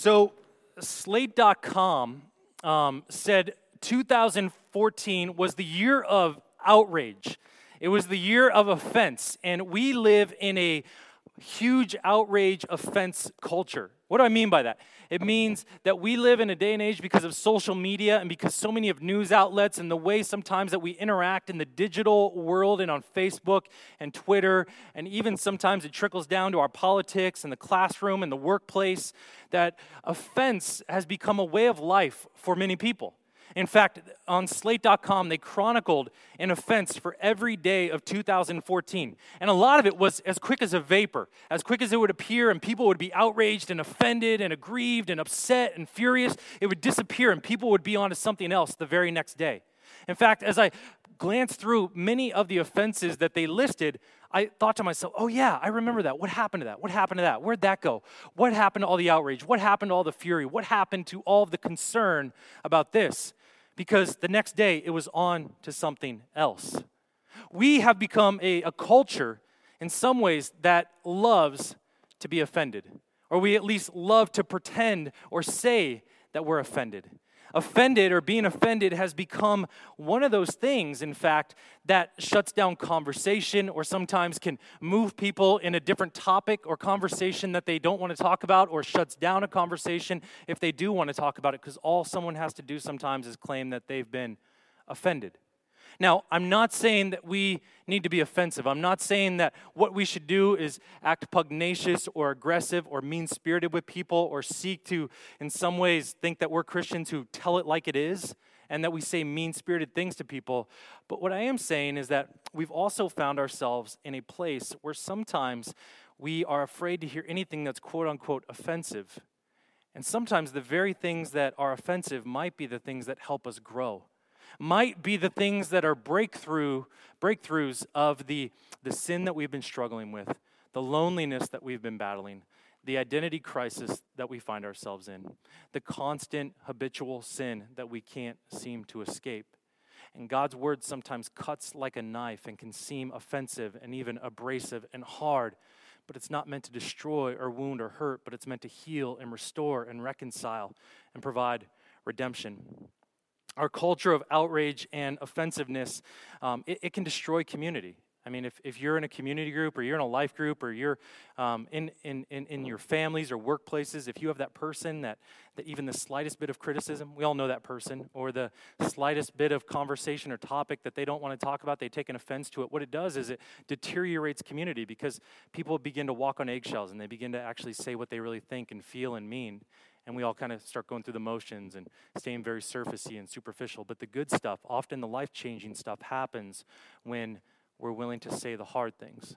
So, Slate.com um, said 2014 was the year of outrage. It was the year of offense, and we live in a huge outrage offense culture. What do I mean by that? It means that we live in a day and age because of social media and because so many of news outlets and the way sometimes that we interact in the digital world and on Facebook and Twitter, and even sometimes it trickles down to our politics and the classroom and the workplace, that offense has become a way of life for many people. In fact, on slate.com, they chronicled an offense for every day of 2014. And a lot of it was as quick as a vapor, as quick as it would appear, and people would be outraged and offended and aggrieved and upset and furious. It would disappear, and people would be on to something else the very next day. In fact, as I glanced through many of the offenses that they listed, I thought to myself, oh, yeah, I remember that. What happened to that? What happened to that? Where'd that go? What happened to all the outrage? What happened to all the fury? What happened to all the concern about this? Because the next day it was on to something else. We have become a, a culture in some ways that loves to be offended, or we at least love to pretend or say that we're offended offended or being offended has become one of those things, in fact, that shuts down conversation or sometimes can move people in a different topic or conversation that they don't want to talk about or shuts down a conversation if they do want to talk about it because all someone has to do sometimes is claim that they've been offended. Now, I'm not saying that we need to be offensive. I'm not saying that what we should do is act pugnacious or aggressive or mean spirited with people or seek to, in some ways, think that we're Christians who tell it like it is and that we say mean spirited things to people. But what I am saying is that we've also found ourselves in a place where sometimes we are afraid to hear anything that's quote unquote offensive. And sometimes the very things that are offensive might be the things that help us grow might be the things that are breakthrough breakthroughs of the, the sin that we've been struggling with, the loneliness that we've been battling, the identity crisis that we find ourselves in, the constant habitual sin that we can't seem to escape. And God's word sometimes cuts like a knife and can seem offensive and even abrasive and hard, but it's not meant to destroy or wound or hurt, but it's meant to heal and restore and reconcile and provide redemption our culture of outrage and offensiveness, um, it, it, can destroy community. I mean, if, if you're in a community group or you're in a life group or you're um, in, in, in, in, your families or workplaces, if you have that person that, that even the slightest bit of criticism, we all know that person, or the slightest bit of conversation or topic that they don't want to talk about, they take an offense to it, what it does is it deteriorates community because people begin to walk on eggshells and they begin to actually say what they really think and feel and mean and we all kind of start going through the motions and staying very surfacey and superficial. But the good stuff, often the life changing stuff, happens when we're willing to say the hard things.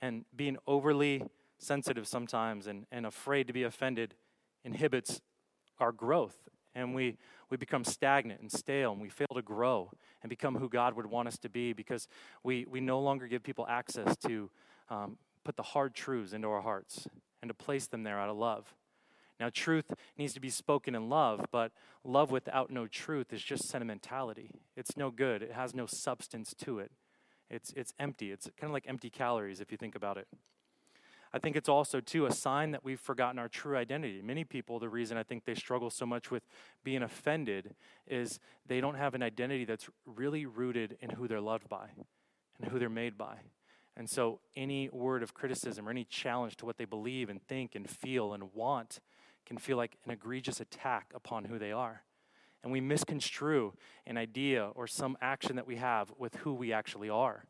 And being overly sensitive sometimes and, and afraid to be offended inhibits our growth. And we, we become stagnant and stale and we fail to grow and become who God would want us to be because we, we no longer give people access to um, put the hard truths into our hearts and to place them there out of love. Now, truth needs to be spoken in love, but love without no truth is just sentimentality. It's no good, it has no substance to it. It's, it's empty. It's kind of like empty calories if you think about it. I think it's also, too, a sign that we've forgotten our true identity. Many people, the reason I think they struggle so much with being offended is they don't have an identity that's really rooted in who they're loved by and who they're made by. And so, any word of criticism or any challenge to what they believe and think and feel and want can feel like an egregious attack upon who they are. And we misconstrue an idea or some action that we have with who we actually are.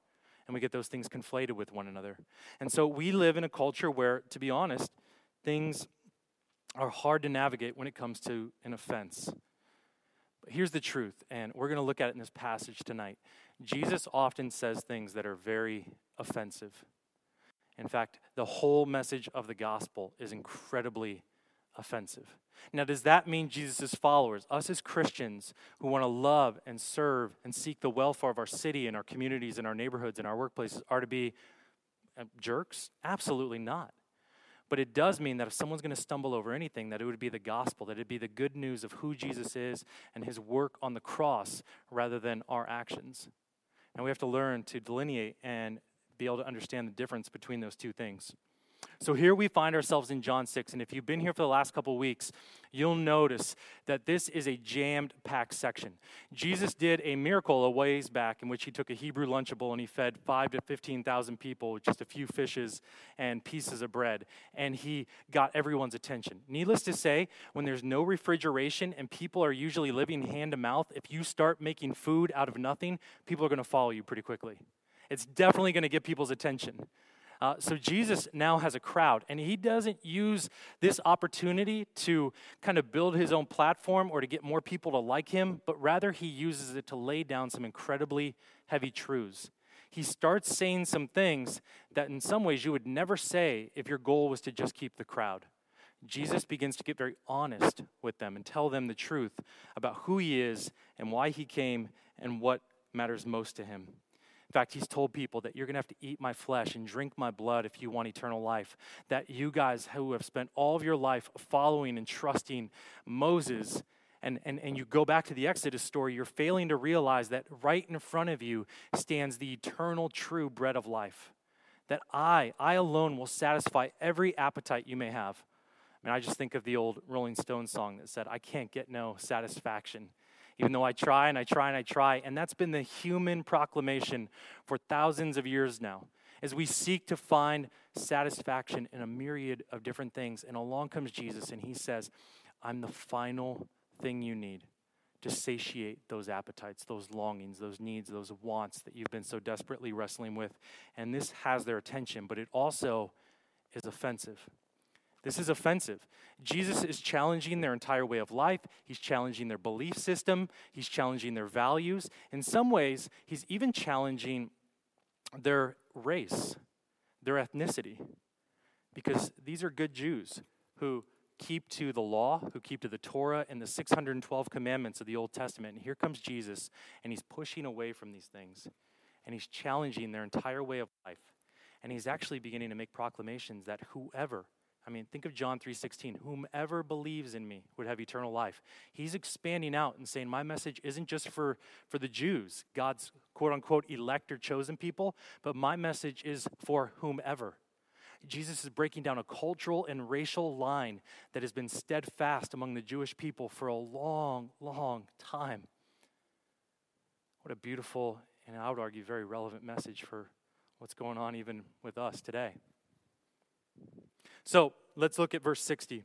And we get those things conflated with one another. And so we live in a culture where, to be honest, things are hard to navigate when it comes to an offense. But here's the truth, and we're going to look at it in this passage tonight. Jesus often says things that are very offensive. In fact, the whole message of the gospel is incredibly offensive. Now, does that mean Jesus' followers, us as Christians who want to love and serve and seek the welfare of our city and our communities and our neighborhoods and our workplaces, are to be uh, jerks? Absolutely not. But it does mean that if someone's going to stumble over anything, that it would be the gospel, that it'd be the good news of who Jesus is and his work on the cross rather than our actions. And we have to learn to delineate and be able to understand the difference between those two things. So here we find ourselves in John 6. And if you've been here for the last couple weeks, you'll notice that this is a jammed packed section. Jesus did a miracle a ways back in which he took a Hebrew Lunchable and he fed five to 15,000 people with just a few fishes and pieces of bread. And he got everyone's attention. Needless to say, when there's no refrigeration and people are usually living hand to mouth, if you start making food out of nothing, people are going to follow you pretty quickly. It's definitely going to get people's attention. Uh, so Jesus now has a crowd, and he doesn't use this opportunity to kind of build his own platform or to get more people to like him, but rather he uses it to lay down some incredibly heavy truths. He starts saying some things that, in some ways, you would never say if your goal was to just keep the crowd. Jesus begins to get very honest with them and tell them the truth about who he is and why he came and what matters most to him. In fact, he's told people that you're going to have to eat my flesh and drink my blood if you want eternal life. That you guys who have spent all of your life following and trusting Moses, and, and, and you go back to the Exodus story, you're failing to realize that right in front of you stands the eternal, true bread of life. That I, I alone will satisfy every appetite you may have. I mean, I just think of the old Rolling Stones song that said, I can't get no satisfaction even though I try and I try and I try. And that's been the human proclamation for thousands of years now. As we seek to find satisfaction in a myriad of different things. And along comes Jesus and he says, I'm the final thing you need to satiate those appetites, those longings, those needs, those wants that you've been so desperately wrestling with. And this has their attention, but it also is offensive. This is offensive. Jesus is challenging their entire way of life. He's challenging their belief system. He's challenging their values. In some ways, he's even challenging their race, their ethnicity. Because these are good Jews who keep to the law, who keep to the Torah and the 612 commandments of the Old Testament. And here comes Jesus, and he's pushing away from these things. And he's challenging their entire way of life. And he's actually beginning to make proclamations that whoever I mean, think of John 3:16, whomever believes in me would have eternal life. He's expanding out and saying my message isn't just for for the Jews, God's quote unquote elect or chosen people, but my message is for whomever. Jesus is breaking down a cultural and racial line that has been steadfast among the Jewish people for a long, long time. What a beautiful and I would argue very relevant message for what's going on even with us today. So let's look at verse 60.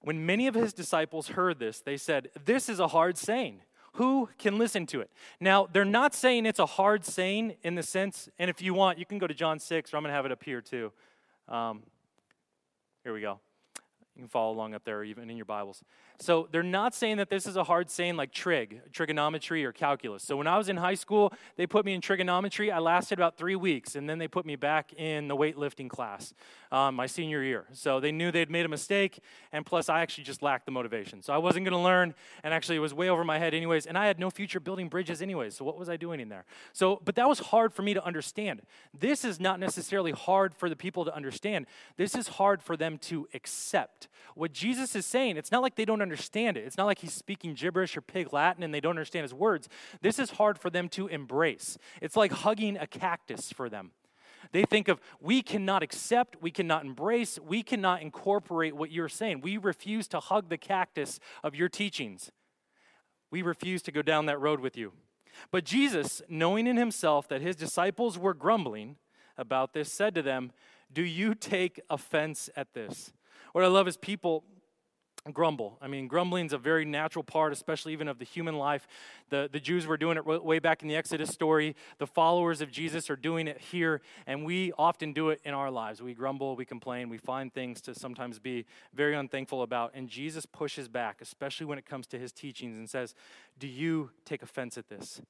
When many of his disciples heard this, they said, This is a hard saying. Who can listen to it? Now, they're not saying it's a hard saying in the sense, and if you want, you can go to John 6, or I'm going to have it up here too. Um, here we go. You can follow along up there, even in your Bibles. So they're not saying that this is a hard saying like trig, trigonometry, or calculus. So when I was in high school, they put me in trigonometry. I lasted about three weeks, and then they put me back in the weightlifting class um, my senior year. So they knew they'd made a mistake, and plus I actually just lacked the motivation. So I wasn't going to learn, and actually it was way over my head anyways. And I had no future building bridges anyways. So what was I doing in there? So, but that was hard for me to understand. This is not necessarily hard for the people to understand. This is hard for them to accept. What Jesus is saying, it's not like they don't understand it. It's not like he's speaking gibberish or pig Latin and they don't understand his words. This is hard for them to embrace. It's like hugging a cactus for them. They think of, we cannot accept, we cannot embrace, we cannot incorporate what you're saying. We refuse to hug the cactus of your teachings. We refuse to go down that road with you. But Jesus, knowing in himself that his disciples were grumbling about this, said to them, Do you take offense at this? What I love is people grumble. I mean, grumbling is a very natural part, especially even of the human life. The, the Jews were doing it way back in the Exodus story. The followers of Jesus are doing it here, and we often do it in our lives. We grumble, we complain, we find things to sometimes be very unthankful about. And Jesus pushes back, especially when it comes to his teachings, and says, Do you take offense at this?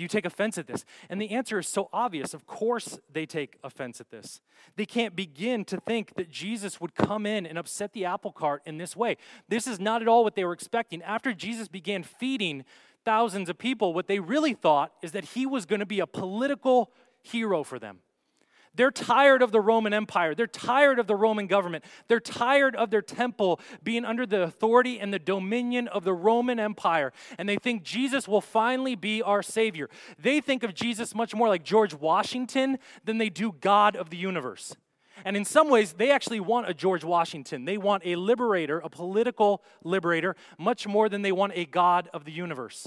Do you take offense at this? And the answer is so obvious. Of course, they take offense at this. They can't begin to think that Jesus would come in and upset the apple cart in this way. This is not at all what they were expecting. After Jesus began feeding thousands of people, what they really thought is that he was going to be a political hero for them. They're tired of the Roman Empire. They're tired of the Roman government. They're tired of their temple being under the authority and the dominion of the Roman Empire. And they think Jesus will finally be our Savior. They think of Jesus much more like George Washington than they do God of the universe. And in some ways, they actually want a George Washington. They want a liberator, a political liberator, much more than they want a God of the universe.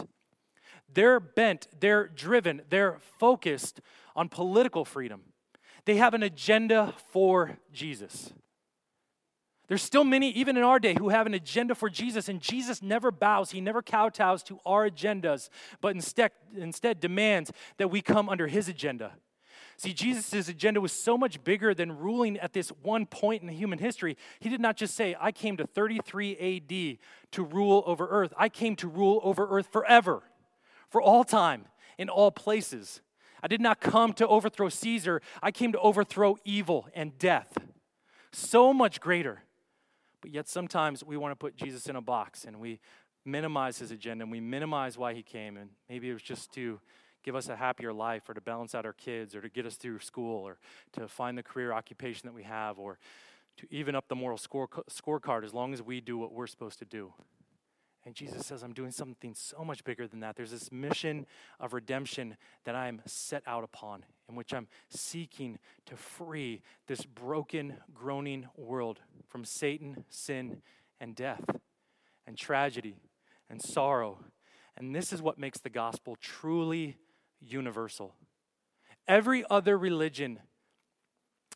They're bent, they're driven, they're focused on political freedom. They have an agenda for Jesus. There's still many, even in our day, who have an agenda for Jesus, and Jesus never bows. He never kowtows to our agendas, but instead, instead demands that we come under his agenda. See, Jesus' agenda was so much bigger than ruling at this one point in human history. He did not just say, I came to 33 AD to rule over earth. I came to rule over earth forever, for all time, in all places. I did not come to overthrow Caesar, I came to overthrow evil and death. So much greater. But yet sometimes we want to put Jesus in a box and we minimize his agenda and we minimize why he came. And maybe it was just to give us a happier life or to balance out our kids or to get us through school or to find the career occupation that we have or to even up the moral score, scorecard as long as we do what we're supposed to do. And Jesus says, I'm doing something so much bigger than that. There's this mission of redemption that I'm set out upon, in which I'm seeking to free this broken, groaning world from Satan, sin, and death, and tragedy, and sorrow. And this is what makes the gospel truly universal. Every other religion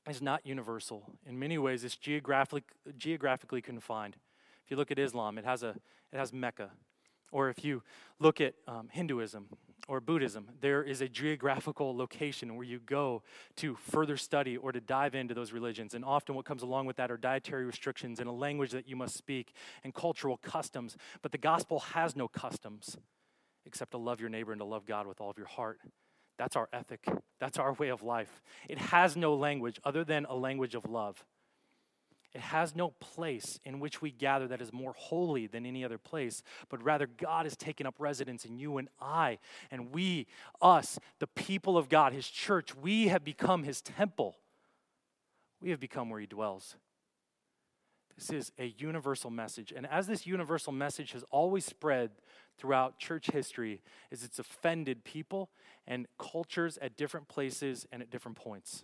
is not universal. In many ways, it's geographically, geographically confined. If you look at Islam, it has, a, it has Mecca. Or if you look at um, Hinduism or Buddhism, there is a geographical location where you go to further study or to dive into those religions. And often what comes along with that are dietary restrictions and a language that you must speak and cultural customs. But the gospel has no customs except to love your neighbor and to love God with all of your heart. That's our ethic. That's our way of life. It has no language other than a language of love. It has no place in which we gather that is more holy than any other place, but rather God has taken up residence in you and I. And we, us, the people of God, His church, we have become His temple. We have become where He dwells. This is a universal message. And as this universal message has always spread throughout church history, is it's offended people and cultures at different places and at different points.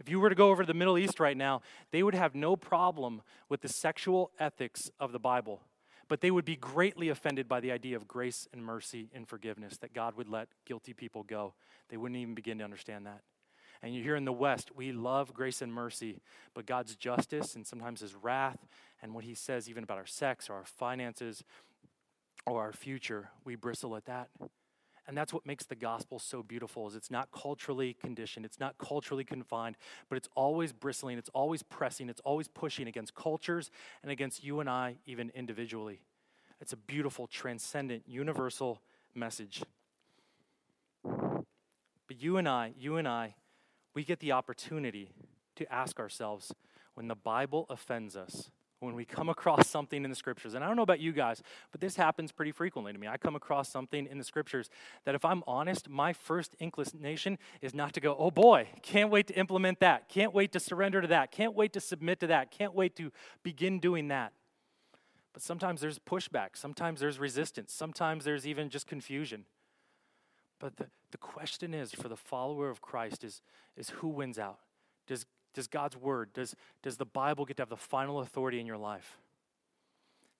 If you were to go over to the Middle East right now, they would have no problem with the sexual ethics of the Bible, but they would be greatly offended by the idea of grace and mercy and forgiveness, that God would let guilty people go. They wouldn't even begin to understand that. And hear in the West, we love grace and mercy, but God's justice and sometimes his wrath and what he says even about our sex or our finances or our future, we bristle at that. And that's what makes the gospel so beautiful is it's not culturally conditioned, it's not culturally confined, but it's always bristling, it's always pressing, it's always pushing against cultures and against you and I even individually. It's a beautiful, transcendent, universal message. But you and I, you and I, we get the opportunity to ask ourselves when the Bible offends us, when we come across something in the scriptures. And I don't know about you guys, but this happens pretty frequently to me. I come across something in the scriptures that, if I'm honest, my first inclination is not to go, oh boy, can't wait to implement that, can't wait to surrender to that, can't wait to submit to that, can't wait to begin doing that. But sometimes there's pushback, sometimes there's resistance, sometimes there's even just confusion. But the, the question is for the follower of Christ is, is who wins out? Does does God's word, does, does the Bible get to have the final authority in your life?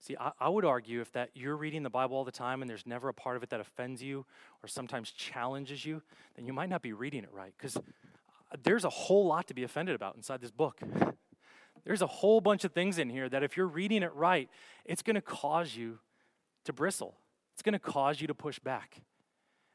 See, I, I, would argue if that you're reading the Bible all the time and there's never a part of it that offends you or sometimes challenges you, then you might not be reading it right. Because uh, there's a whole lot to be offended about inside this book. There's a whole bunch of things in here that if you're reading it right, it's going to cause you to bristle. It's going to cause you to push back.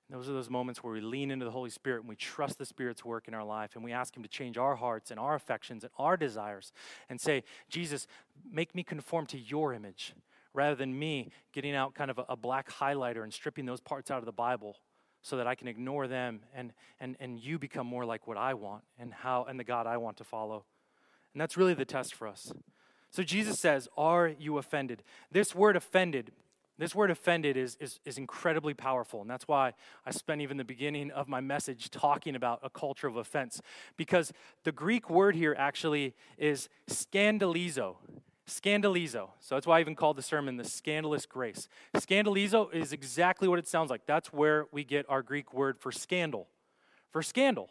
Those are those moments where we lean into the Holy Spirit and we trust the Spirit's work in our life and we ask Him to change our hearts and our affections and our desires and say, Jesus, make me conform to your image rather than me getting out kind of a, a black highlighter and stripping those parts out of the Bible so that I can ignore them and, and, and you become more like what I want and how and the God I want to follow. And that's really the test for us. So Jesus says, Are you offended? This word offended this word offended is, is, is incredibly powerful. And that's why I spent even the beginning of my message talking about a culture of offense. Because the Greek word here actually is scandalizo. Scandalizo. So that's why I even called the sermon the scandalous grace. Scandalizo is exactly what it sounds like. That's where we get our Greek word for scandal. For scandal.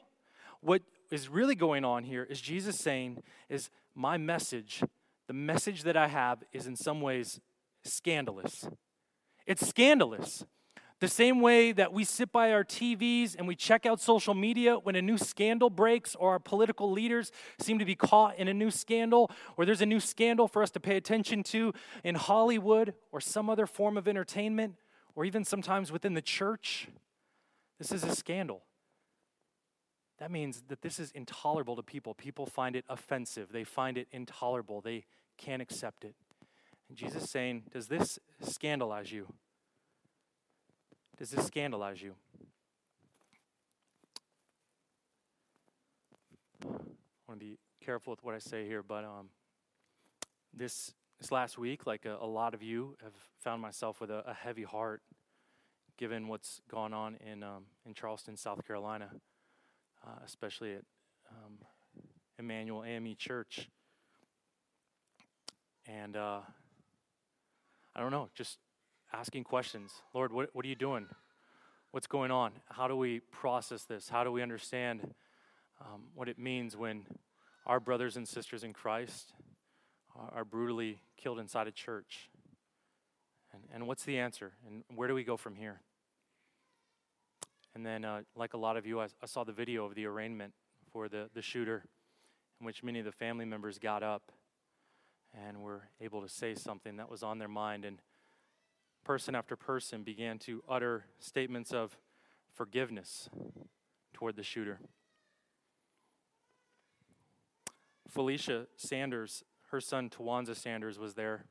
What, is really going on here is Jesus saying, is my message, the message that I have is in some ways scandalous. It's scandalous. The same way that we sit by our TVs and we check out social media when a new scandal breaks or our political leaders seem to be caught in a new scandal or there's a new scandal for us to pay attention to in Hollywood or some other form of entertainment or even sometimes within the church. This is a scandal. That means that this is intolerable to people. People find it offensive, they find it intolerable, they can't accept it. And Jesus saying, Does this scandalize you? Does this scandalize you? I want to be careful with what I say here, but um, this this last week, like a, a, lot of you, have found myself with a, a, heavy heart, given what's gone on in um, in Charleston, South Carolina, uh, especially at um, Emanuel AME Church. And uh, I don't know, just asking questions. Lord, what, what are you doing? What's going on? How do we process this? How do we understand um, what it means when our brothers and sisters in Christ are, brutally killed inside a church? And, and what's the answer? And where do we go from here? And then, uh, like a lot of you, I, I saw the video of the arraignment for the, the shooter, in which many of the family members got up and were able to say something that was on their mind. And person after person began to utter statements of forgiveness toward the shooter. Felicia Sanders, her son Tywanza Sanders, was there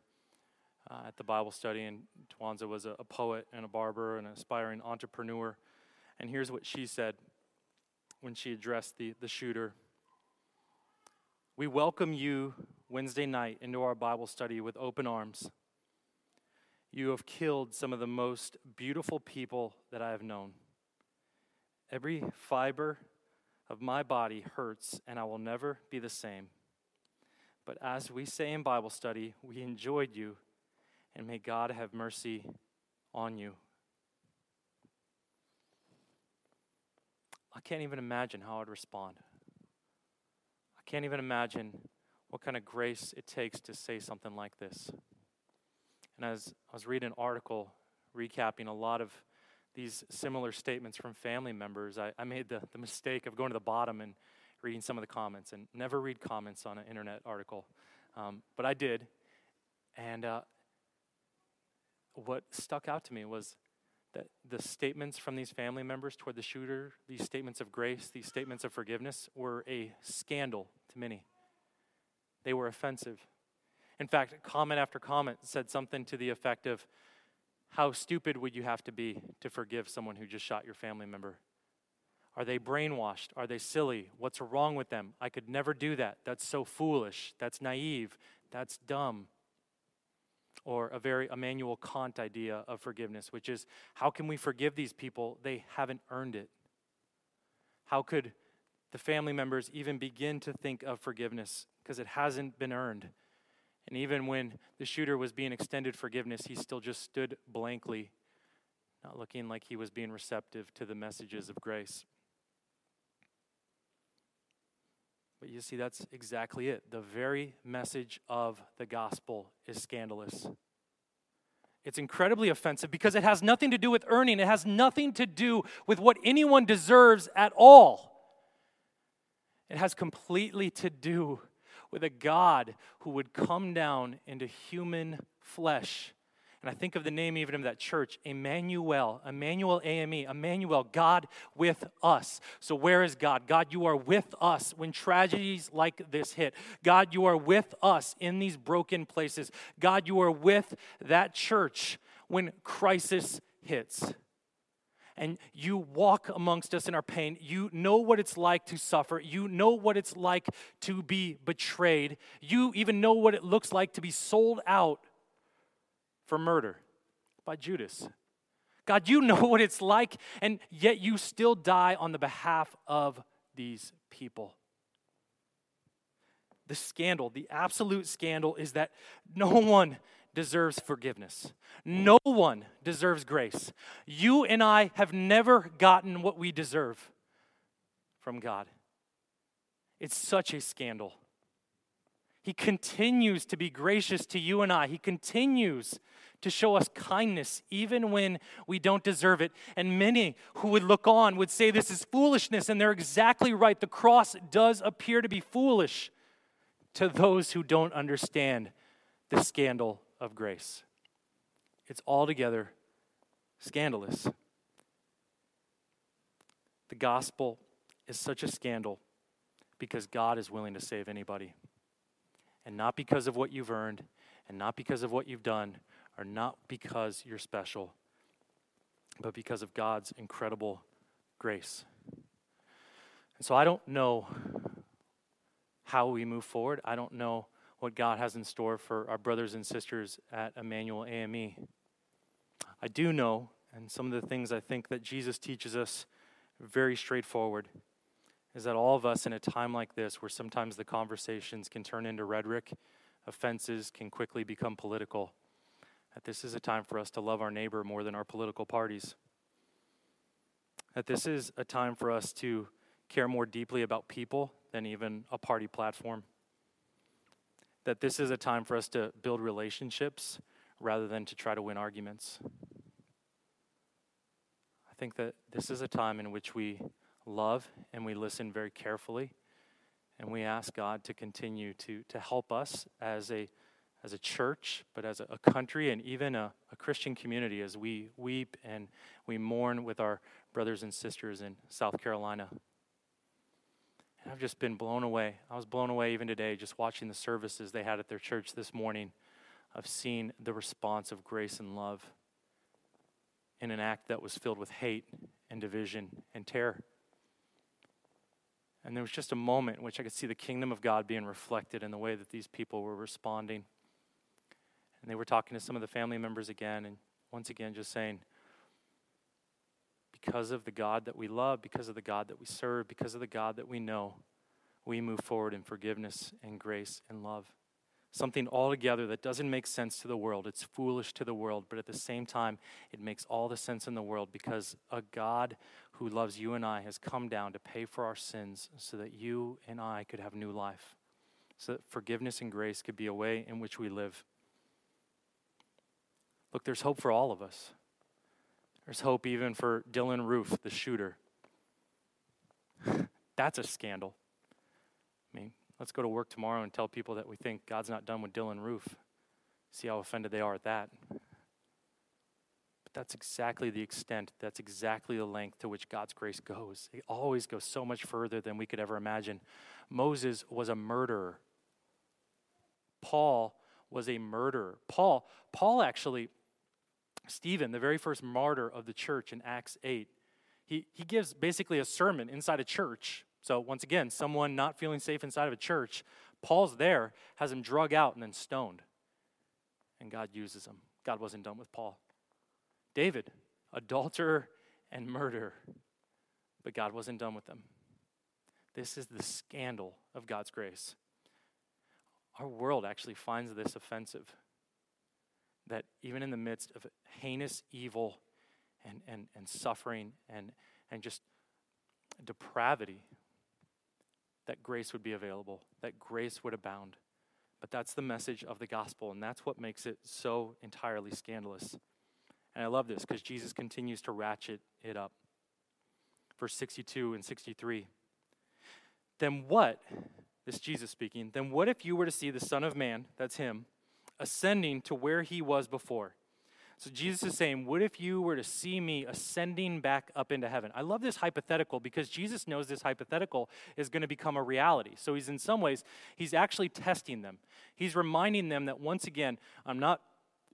uh, at the Bible study, and Tywanza was a, a poet and a barber and an aspiring entrepreneur. And here's what she said when she addressed the, the shooter We welcome you Wednesday night into our Bible study with open arms. You have killed some of the most beautiful people that I have known. Every fiber of my body hurts, and I will never be the same. But as we say in Bible study, we enjoyed you, and may God have mercy on you. I can't even imagine how I'd respond. I can't even imagine what kind of grace it takes to say something like this. And as I was reading an article recapping a lot of these similar statements from family members, I, I made the, the mistake of going to the bottom and reading some of the comments. And never read comments on an internet article. Um, but I did. And uh, what stuck out to me was that the statements from these family members toward the shooter, these statements of grace, these statements of forgiveness, were a scandal to many. They were offensive. In fact, comment after comment said something to the effect of, How stupid would you have to be to forgive someone who just shot your family member? Are they brainwashed? Are they silly? What's wrong with them? I could never do that. That's so foolish. That's naive. That's dumb. Or a very Immanuel Kant idea of forgiveness, which is how can we forgive these people? They haven't earned it. How could the family members even begin to think of forgiveness? Because it hasn't been earned. And even when the shooter was being extended forgiveness, he still just stood blankly, not looking like he was being receptive to the messages of grace. But you see, that's exactly it. The very message of the gospel is scandalous. It's incredibly offensive because it has nothing to do with earning, it has nothing to do with what anyone deserves at all. It has completely to do with a God who would come down into human flesh. And I think of the name even of that church, Emmanuel, Emanuel AME, Emmanuel, God with us. So, where is God? God, you are with us when tragedies like this hit. God, you are with us in these broken places. God, you are with that church when crisis hits and you walk amongst us in our pain. You know what it's like to suffer. You know what it's like to be betrayed. You even know what it looks like to be sold out for murder by Judas. God, you know what it's like, and yet you still die on the behalf of these people. The scandal, the absolute scandal, is that no one deserves forgiveness. No one deserves grace. You and I have never gotten what we deserve from God. It's such a scandal. He continues to be gracious to you and I. He continues to show us kindness even when we don't deserve it. And many who would look on would say this is foolishness, and they're exactly right. The cross does appear to be foolish to those who don't understand the scandal of grace. It's altogether scandalous. The gospel is such a scandal because God is willing to save anybody. And not because of what you've earned, and not because of what you've done, or not because you're special, but because of God's incredible grace. And so I don't know how we move forward. I don't know what God has in store for our brothers and sisters at Emanuel AME. I do know, and some of the things I think that Jesus teaches us very straightforward, is that all of us in a time like this, where sometimes the conversations can turn into rhetoric, offenses can quickly become political, that this is a time for us to love our neighbor more than our political parties. That this is a time for us to care more deeply about people than even a party platform. That this is a time for us to build relationships rather than to try to win arguments. I think that this is a time in which we love and we listen very carefully and we ask God to continue to, to help us as a, as a church, but as a, a country and even a, a Christian community as we weep and we mourn with our brothers and sisters in South Carolina. I've just been blown away. I was blown away even today just watching the services they had at their church this morning of seeing the response of grace and love in an act that was filled with hate and division and terror. And there was just a moment in which I could see the kingdom of God being reflected in the way that these people were responding. And they were talking to some of the family members again, and once again, just saying, because of the God that we love, because of the God that we serve, because of the God that we know, we move forward in forgiveness and grace and love. Something altogether that doesn't make sense to the world. It's foolish to the world, but at the same time, it makes all the sense in the world because a God who loves you and I has come down to pay for our sins so that you and I could have new life, so that forgiveness and grace could be a way in which we live. Look, there's hope for all of us. There's hope even for Dylann Roof, the shooter. That's a scandal. I mean, let's go to work tomorrow and tell people that we think God's not done with Dylann Roof. See how offended they are at that. But that's exactly the extent, that's exactly the length to which God's grace goes. It always goes so much further than we could ever imagine. Moses was a murderer. Paul was a murderer. Paul, Paul actually, Stephen, the very first martyr of the church in Acts 8, he, he gives basically a sermon inside a church. So, once again, someone not feeling safe inside of a church, Paul's there, has him drug out and then stoned. And God uses him. God wasn't done with Paul. David, adulterer and murderer. But God wasn't done with them. This is the scandal of God's grace. Our world actually finds this offensive. That even in the midst of heinous evil and, and, and suffering and, and just depravity, that grace would be available, that grace would abound. But that's the message of the gospel, and that's what makes it so entirely scandalous. And I love this because Jesus continues to ratchet it up. Verse 62 and 63. Then what, this Jesus speaking, then what if you were to see the Son of Man, that's him, ascending to where he was before? So Jesus is saying, What if you were to see me ascending back up into heaven? I love this hypothetical because Jesus knows this hypothetical is going to become a reality. So he's in some ways, he's actually testing them. He's reminding them that once again, I'm not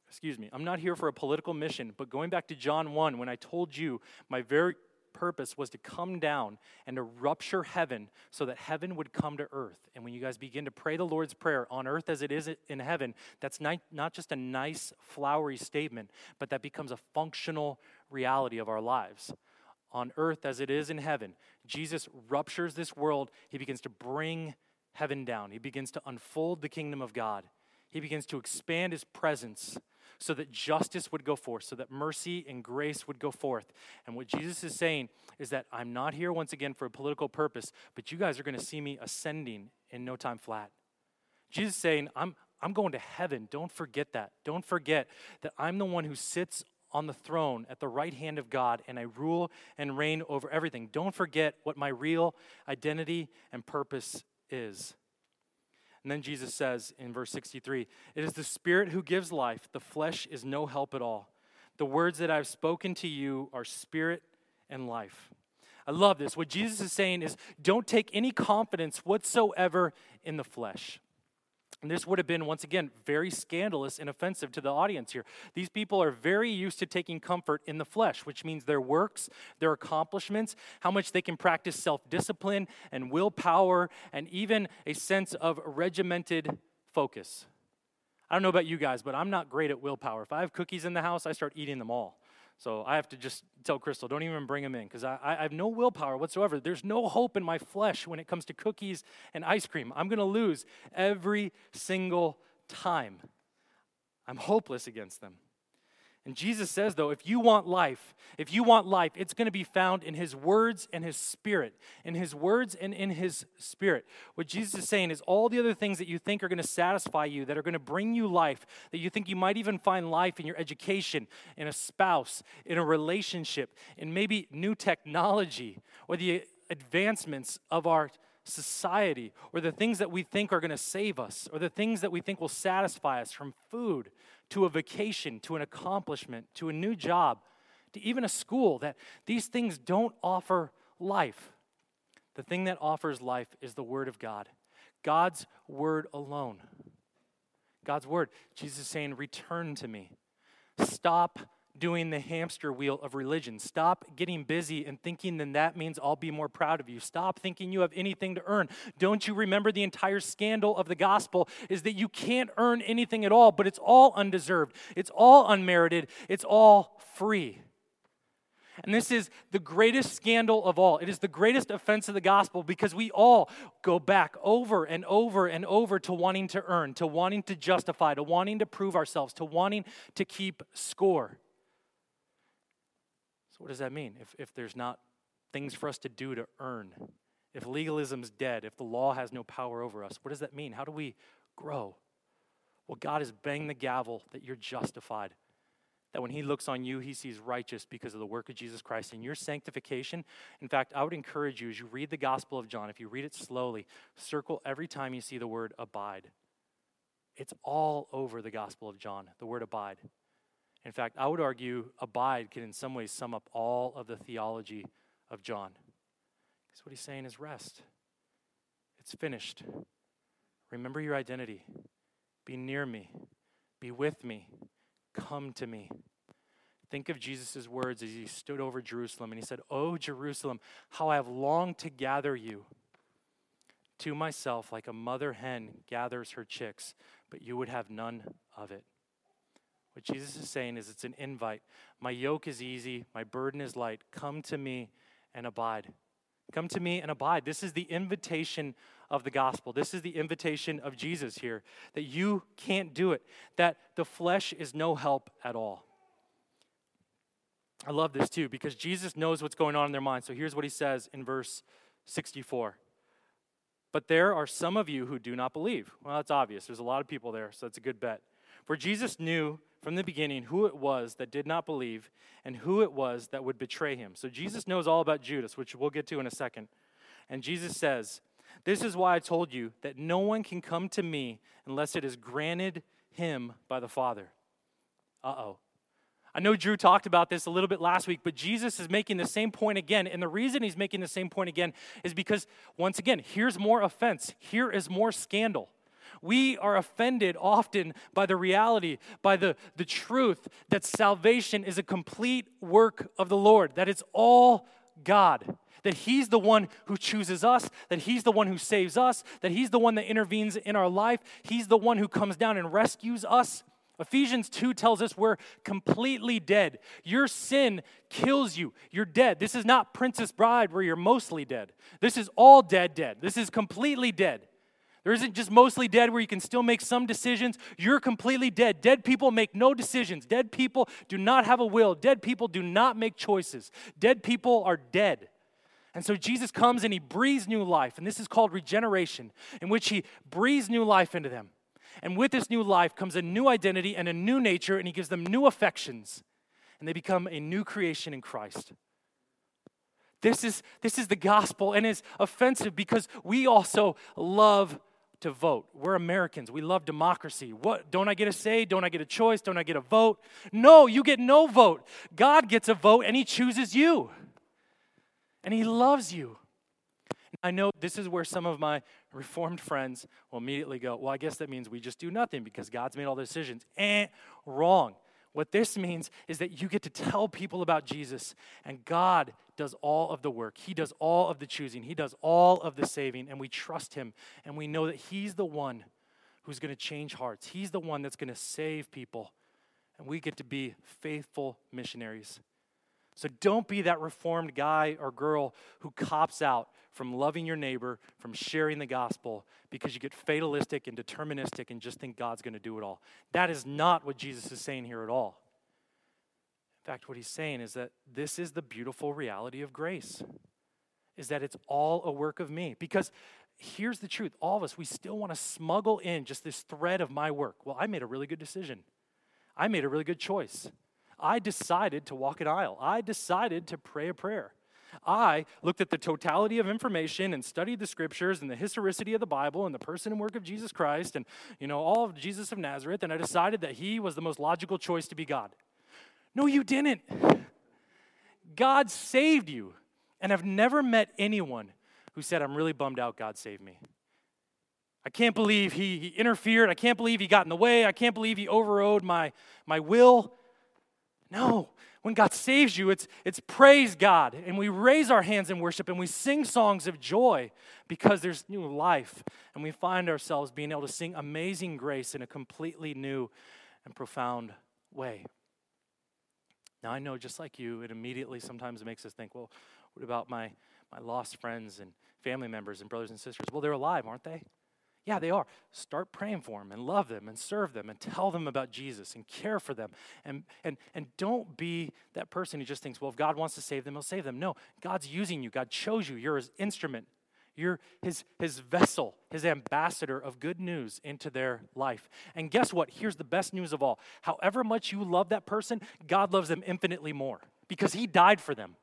excuse me, I'm not here for a political mission, but going back to John 1, when I told you my very purpose was to come down and to rupture heaven so that heaven would come to earth. And when you guys begin to pray the Lord's Prayer on earth as it is in heaven, that's not, just a nice, flowery statement, but that becomes a functional reality of our lives. On earth as it is in heaven, Jesus ruptures this world. He begins to bring heaven down, He begins to unfold the kingdom of God, He begins to expand His presence so that justice would go forth, so that mercy and grace would go forth. And what Jesus is saying is that I'm not here once again for a political purpose, but you guys are going to see me ascending in no time flat. Jesus saying, I'm, I'm going to heaven. Don't forget that. Don't forget that I'm the one who sits on the throne at the right hand of God and I rule and reign over everything. Don't forget what my real identity and purpose is. And then Jesus says in verse 63 It is the Spirit who gives life, the flesh is no help at all. The words that I've spoken to you are spirit and life. I love this. What Jesus is saying is don't take any confidence whatsoever in the flesh. And this would have been, once again, very scandalous and offensive to the audience here. These people are very used to taking comfort in the flesh, which means their works, their accomplishments, how much they can practice self discipline and willpower, and even a sense of regimented focus. I don't know about you guys, but I'm not great at willpower. If I have cookies in the house, I start eating them all. So I have to just tell Crystal, don't even bring them in because I, I have no willpower whatsoever. There's no hope in my flesh when it comes to cookies and ice cream. I'm going to lose every single time. I'm hopeless against them. And Jesus says, though, if you want life, if you want life, it's going to be found in his words and his spirit. In his words and in his spirit. What Jesus is saying is all the other things that you think are going to satisfy you, that are going to bring you life, that you think you might even find life in your education, in a spouse, in a relationship, in maybe new technology, or the advancements of our society, or the things that we think are going to save us, or the things that we think will satisfy us from food to a vacation, to an accomplishment, to a new job, to even a school, that these things don't offer life. The thing that offers life is the Word of God, God's Word alone. God's Word. Jesus is saying, Return to me. Stop doing the hamster wheel of religion. Stop getting busy and thinking then that means I'll be more proud of you. Stop thinking you have anything to earn. Don't you remember the entire scandal of the gospel is that you can't earn anything at all, but it's all undeserved. It's all unmerited. It's all free. And this is the greatest scandal of all. It is the greatest offense of the gospel because we all go back over and over and over to wanting to earn, to wanting to justify, to wanting to prove ourselves, to wanting to keep score. What does that mean? If, if there's not things for us to do to earn, if legalism's dead, if the law has no power over us, what does that mean? How do we grow? Well, God has banged the gavel that you're justified. That when He looks on you, He sees righteous because of the work of Jesus Christ and your sanctification. In fact, I would encourage you as you read the Gospel of John, if you read it slowly, circle every time you see the word abide. It's all over the Gospel of John, the word abide. In fact, I would argue abide can in some ways sum up all of the theology of John. Because what he's saying is rest. It's finished. Remember your identity. Be near me. Be with me. Come to me. Think of Jesus' words as he stood over Jerusalem and he said, Oh, Jerusalem, how I have longed to gather you to myself like a mother hen gathers her chicks, but you would have none of it. What Jesus is saying is it's an invite. My yoke is easy, my burden is light. Come to me and abide. Come to me and abide. This is the invitation of the gospel. This is the invitation of Jesus here that you can't do it, that the flesh is no help at all. I love this too because Jesus knows what's going on in their mind. So here's what he says in verse 64. But there are some of you who do not believe. Well, that's obvious. There's a lot of people there, so that's a good bet. For Jesus knew from the beginning who it was that did not believe and who it was that would betray him. So Jesus knows all about Judas, which we'll get to in a second. And Jesus says, This is why I told you that no one can come to me unless it is granted him by the Father. Uh oh. I know Drew talked about this a little bit last week, but Jesus is making the same point again. And the reason he's making the same point again is because, once again, here's more offense, here is more scandal. We are offended often by the reality, by the, the truth that salvation is a complete work of the Lord, that it's all God that He's the one who chooses us, that He's the one who saves us, that He's the one that intervenes in our life, He's the one who comes down and rescues us. Ephesians 2 tells us we're completely dead. Your sin kills you. You're dead. This is not Princess Bride where you're mostly dead. This is all dead, dead. This is completely dead. There isn't just mostly dead where you can still make some decisions. You're completely dead. Dead people make no decisions. Dead people do not have a will. Dead people do not make choices. Dead people are dead. And so Jesus comes and he breathes new life. And this is called regeneration, in which he breathes new life into them. And with this new life comes a new identity and a new nature, and he gives them new affections. And they become a new creation in Christ. This is, this is the gospel, and it's offensive because we also love to vote. We're Americans. We love democracy. What don't I get a say? Don't I get a choice? Don't I get a vote? No, you get no vote. God gets a vote and he chooses you. And he loves you. I know this is where some of my reformed friends will immediately go, Well, I guess that means we just do nothing because God's made all the decisions. Eh, wrong. What this means is that you get to tell people about Jesus, and God does all of the work. He does all of the choosing, He does all of the saving, and we trust Him, and we know that He's the one who's going to change hearts. He's the one that's going to save people, and we get to be faithful missionaries. So don't be that reformed guy or girl who cops out from loving your neighbor, from sharing the gospel, because you get fatalistic and deterministic and just think God's going to do it all. That is not what Jesus is saying here at all. In fact, what he's saying is that this is the beautiful reality of grace. Is that it's all a work of me. Because here's the truth all of us, we still want to smuggle in just this thread of my work. Well, I made a really good decision. I made a really good choice. I decided to walk an aisle. I decided to pray a prayer. I looked at the totality of information and studied the scriptures and the historicity of the Bible and the person and work of Jesus Christ and you know all of Jesus of Nazareth and I decided that he was the most logical choice to be God. No, you didn't. God saved you. And I've never met anyone who said, I'm really bummed out God saved me. I can't believe he, he interfered. I can't believe he got in the way. I can't believe he overrode my, my will. No, when God saves you, it's, it's praise God. And we raise our hands in worship and we sing songs of joy because there's new life. And we find ourselves being able to sing amazing grace in a completely new and profound way. Now, I know just like you, it immediately sometimes makes us think, well, what about my, my lost friends and family members and brothers and sisters? Well, they're alive, aren't they? Yeah, they are. Start praying for them and love them and serve them and tell them about Jesus and care for them. And, and, and don't be that person who just thinks, well, if God wants to save them, he'll save them. No, God's using you. God chose you. You're his instrument. You're his, his vessel, his ambassador of good news into their life. And guess what? Here's the best news of all. However much you love that person, God loves them infinitely more because he died for them.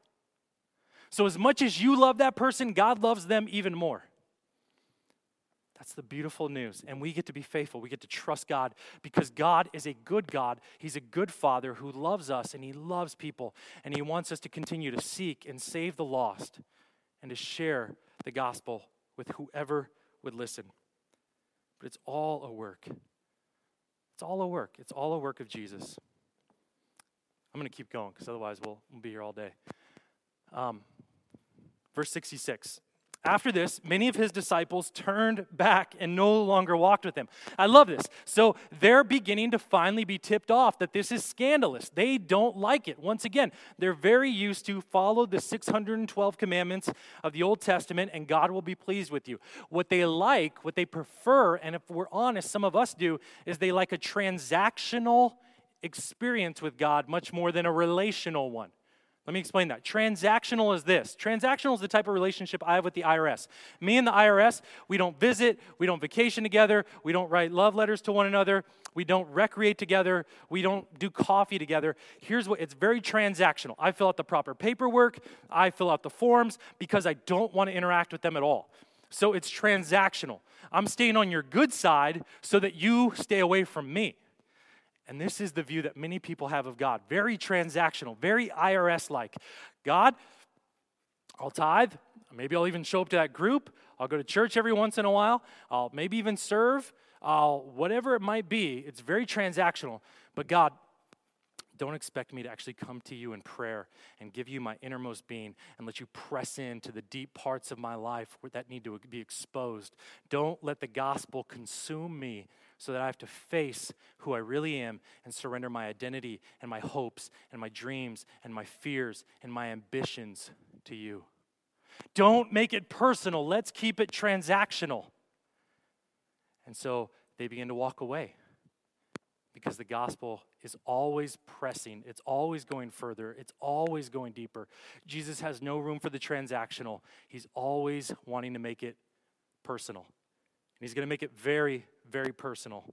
So, as much as you love that person, God loves them even more. That's the beautiful news. And we get to be faithful. We get to trust God because God is a good God. He's a good Father who loves us and He loves people. And He wants us to continue to seek and save the lost and to share the gospel with whoever would listen. But it's all a work. It's all a work. It's all a work of Jesus. I'm going to keep going because otherwise we'll, we'll, be here all day. Um, verse 66 after this, many of his disciples turned back and no longer walked with him. I love this. So they're beginning to finally be tipped off that this is scandalous. They don't like it. Once again, they're very used to follow the 612 commandments of the Old Testament and God will be pleased with you. What they like, what they prefer, and if we're honest, some of us do, is they like a transactional experience with God much more than a relational one. Let me explain that. Transactional is this transactional is the type of relationship I have with the IRS. Me and the IRS, we don't visit, we don't vacation together, we don't write love letters to one another, we don't recreate together, we don't do coffee together. Here's what it's very transactional. I fill out the proper paperwork, I fill out the forms because I don't want to interact with them at all. So it's transactional. I'm staying on your good side so that you stay away from me. And this is the view that many people have of God very transactional, very IRS like. God, I'll tithe. Maybe I'll even show up to that group. I'll go to church every once in a while. I'll maybe even serve. I'll, whatever it might be, it's very transactional. But God, don't expect me to actually come to you in prayer and give you my innermost being and let you press into the deep parts of my life that need to be exposed. Don't let the gospel consume me so that I have to face who I really am and surrender my identity and my hopes and my dreams and my fears and my ambitions to you. Don't make it personal. Let's keep it transactional. And so they begin to walk away because the gospel is always pressing, it's always going further, it's always going deeper. Jesus has no room for the transactional, he's always wanting to make it personal. He's going to make it very, very personal.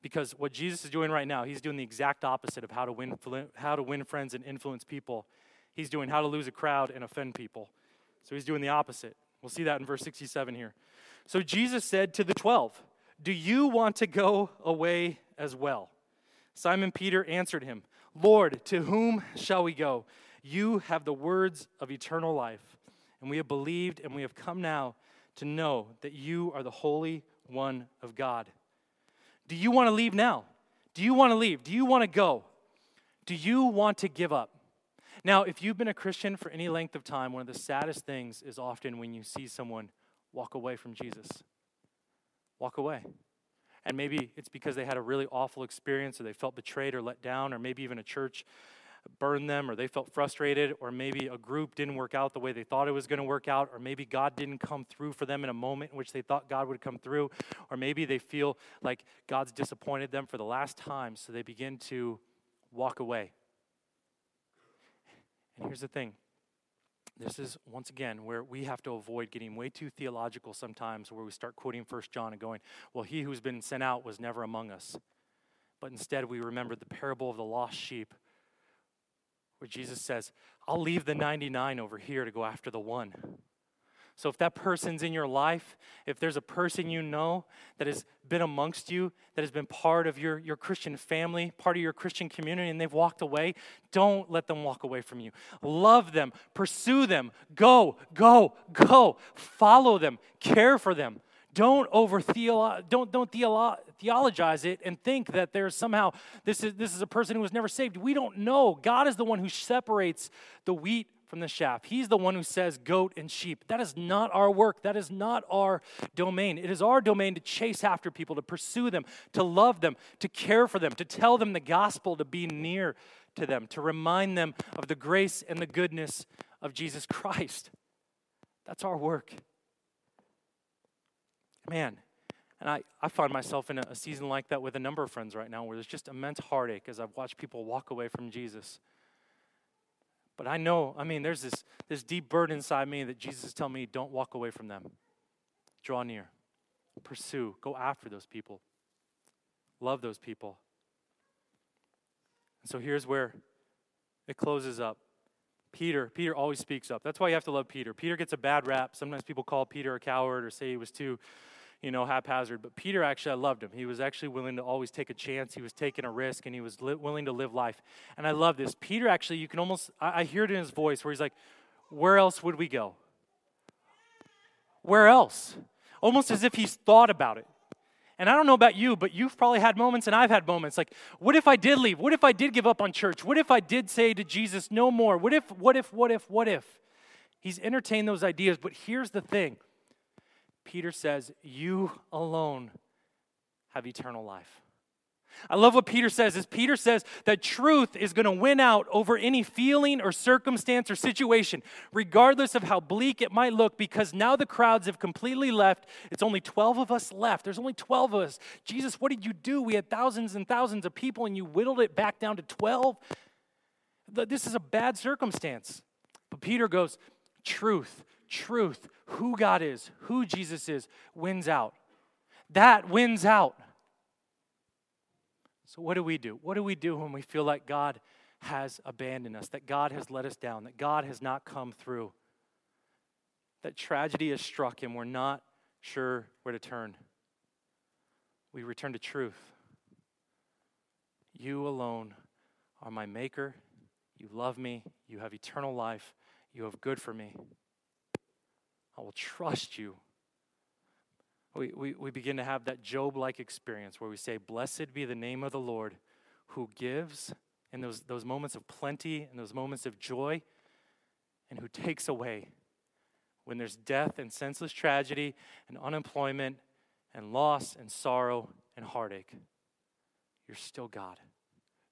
Because what Jesus is doing right now, he's doing the exact opposite of how to win, how to win friends and influence people. He's doing how to lose a crowd and offend people. So he's doing the opposite. We'll see that in verse 67 here. So Jesus said to the 12, Do you want to go away as well? Simon Peter answered him, Lord, to whom shall we go? You have the words of eternal life, and we have believed and we have come now to know that you are the Holy One of God. Do you want to leave now? Do you want to leave? Do you want to go? Do you want to give up? Now, if you've been a Christian for any length of time, one of the saddest things is often when you see someone walk away from Jesus. Walk away. And maybe it's because they had a really awful experience or they felt betrayed or let down, or maybe even a church burned them or they felt frustrated, or maybe a group didn't work out the way they thought it was going to work out, or maybe God didn't come through for them in a moment in which they thought God would come through, or maybe they feel like God's disappointed them for the last time, so they begin to walk away. And here's the thing this is once again where we have to avoid getting way too theological sometimes where we start quoting First John and going, well, he who's been sent out was never among us. But instead, we remember the parable of the lost sheep, where Jesus says, I'll leave the 99 over here to go after the one. So if that person's in your life, if there's a person you know that has been amongst you, that has been part of your, your Christian family, part of your Christian community, and they've walked away, don't let them walk away from you. Love them, pursue them, go, go, go. Follow them, care for them. Don't over don't don't theolo- theologize it and think that there's somehow this is this is a person who was never saved. We don't know. God is the one who separates the wheat from the shaft. He's the one who says goat and sheep. That is not our work. That is not our domain. It is our domain to chase after people, to pursue them, to love them, to care for them, to tell them the gospel, to be near to them, to remind them of the grace and the goodness of Jesus Christ. That's our work. Man, and I, I find myself in a, season like that with a number of friends right now where there's just immense heartache as I've watched people walk away from Jesus. But I know, I mean, there's this, this deep burden inside me that Jesus is telling me don't walk away from them. Draw near, pursue, go after those people, love those people. And so here's where it closes up. Peter, Peter always speaks up. That's why you have to love Peter. Peter gets a bad rap. Sometimes people call Peter a coward or say he was too you know, haphazard. But Peter actually, I loved him. He was actually willing to always take a chance. He was taking a risk, and he was li- willing to live life. And I love this. Peter actually, you can almost, I, I hear it in his voice where he's like, "Where else would we go? Where else?" Almost as if he's thought about it. And I don't know about you, but you've probably had moments, and I've had moments like, what if I did leave? What if I did give up on church? What if I did say to Jesus, no more? What if, what if, what if, what if? He's entertained those ideas, but here's the thing Peter says, You alone have eternal life. I love what Peter says is Peter says that truth is going to win out over any feeling or circumstance or situation, regardless of how bleak it might look, because now the crowds have completely left. It's only 12 of us left. There's only 12 of us. Jesus, what did you do? We had thousands and thousands of people, and you whittled it back down to 12. This is a bad circumstance. But Peter goes, Truth, truth, who God is, who Jesus is, wins out. That wins out. So, what do we do? What do we do when we feel like God has abandoned us, that God has let us down, that God has not come through, that tragedy has struck and we're not sure where to turn? We return to truth. You alone are my maker. You love me. You have eternal life. You have good for me. I will trust you. We, we, we begin to have that Job like experience where we say, Blessed be the name of the Lord who gives in those, those moments of plenty and those moments of joy and who takes away when there's death and senseless tragedy and unemployment and loss and sorrow and heartache. You're still God.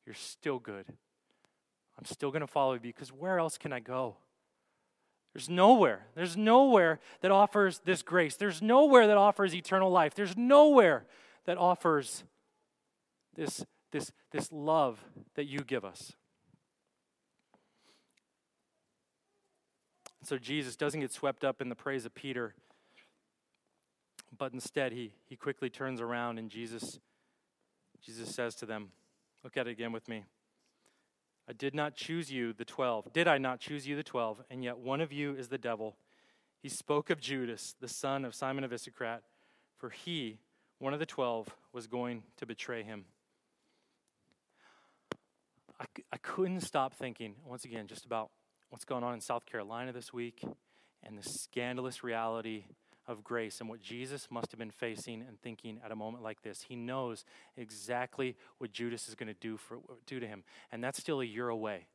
You're still good. I'm still going to follow you because where else can I go? There's nowhere. There's nowhere that offers this grace. There's nowhere that offers eternal life. There's nowhere that offers this, this, this love that you give us. So Jesus doesn't get swept up in the praise of Peter, but instead he, he quickly turns around and Jesus, Jesus says to them, Look at it again with me. I did not choose you, the twelve. Did I not choose you, the twelve? And yet one of you is the devil. He spoke of Judas, the son of Simon of Iscariot, for he, one of the twelve, was going to betray him. I, I couldn't stop thinking, once again, just about what's going on in South Carolina this week and the scandalous reality of grace and what Jesus must have been facing and thinking at a moment like this. He knows exactly what Judas is going to do for do to him, and that's still a year away.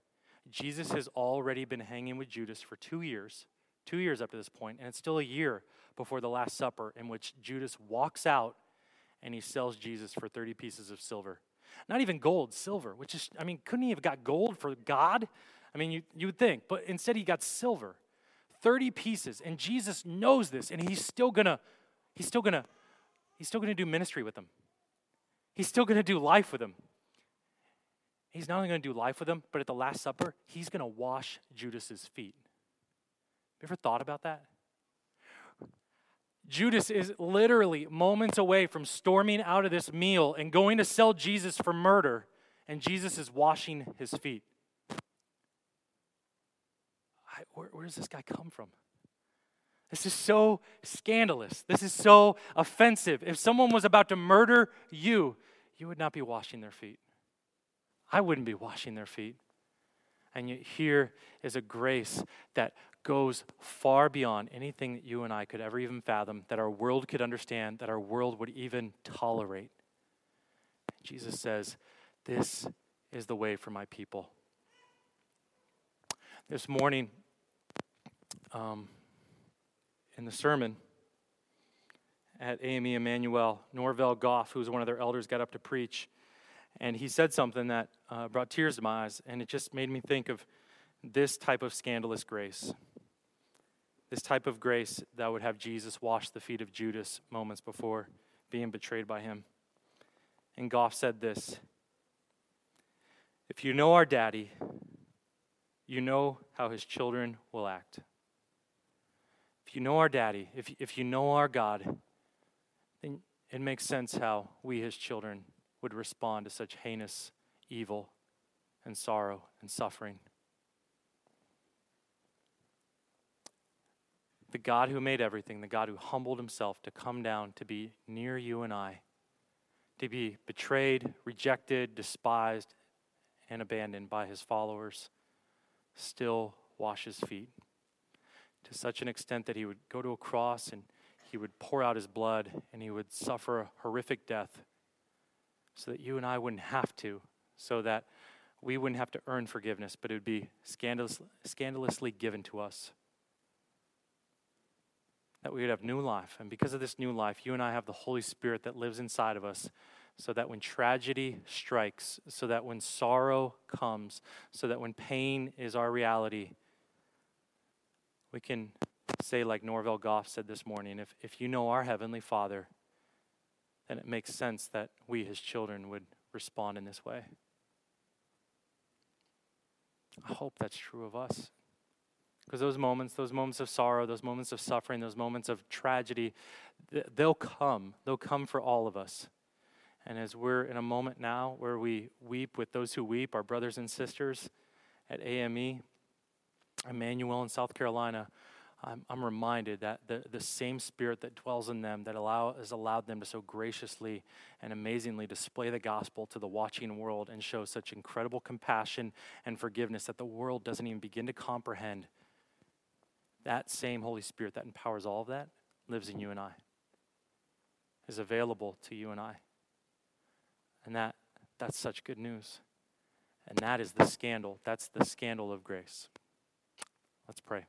Jesus has already been hanging with Judas for 2 years. 2 years up to this point, and it's still a year before the last supper in which Judas walks out and he sells Jesus for 30 pieces of silver. Not even gold, silver, which is I mean, couldn't he have got gold for God? I mean, you, you would think, but instead he got silver. 30 pieces. And Jesus knows this, and he's still gonna, he's still gonna, he's still gonna do ministry with them. He's still gonna do life with them. He's not only gonna do life with them, but at the Last Supper, he's gonna wash Judas's feet. You ever thought about that? Judas is literally moments away from storming out of this meal and going to sell Jesus for murder, and Jesus is washing his feet where, where does this guy come from? This is so scandalous. This is so offensive. If someone was about to murder you, you would not be washing their feet. I wouldn't be washing their feet. And yet, here is a grace that goes far beyond anything that you and I could ever even fathom, that our world could understand, that our world would even tolerate. Jesus says, This is the way for my people. This morning, um, in the sermon at AME Emanuel, Norvell Goff, who was one of their elders, got up to preach. And he said something that uh, brought tears to my eyes, and it just made me think of this type of scandalous grace. This type of grace that would have Jesus wash the feet of Judas moments before being betrayed by him. And Goff said this If you know our daddy, you know how his children will act. You know our daddy, if, if you know our God, then it makes sense how we, his children, would respond to such heinous evil and sorrow and suffering. The God who made everything, the God who humbled himself to come down to be near you and I, to be betrayed, rejected, despised, and abandoned by his followers, still washes feet to such an extent that he would go to a cross and he would pour out his blood and he would suffer a horrific death so that you and I wouldn't have to, so that we wouldn't have to earn forgiveness, but it would be scandalous, scandalously given to us. That we would have new life. And because of this new life, you and I have the Holy Spirit that lives inside of us, so that when tragedy strikes, so that when sorrow comes, so that when pain is our reality, we can say, like Norvell Goff said this morning, if, if you know our Heavenly Father, then it makes sense that we, His children, would respond in this way. I hope that's true of us. Because those moments, those moments of sorrow, those moments of suffering, those moments of tragedy, they'll come. They'll come for all of us. And as we're in a moment now where we weep with those who weep, our brothers and sisters at AME, Emanuel in South Carolina, I'm, I'm reminded that the, the same spirit that dwells in them that allow, has allowed them to so graciously and amazingly display the gospel to the watching world and show such incredible compassion and forgiveness that the world doesn't even begin to comprehend. That same Holy Spirit that empowers all of that lives in you and I, is available to you and I. And that, that's such good news. And that is the scandal. That's the scandal of grace. Let's pray.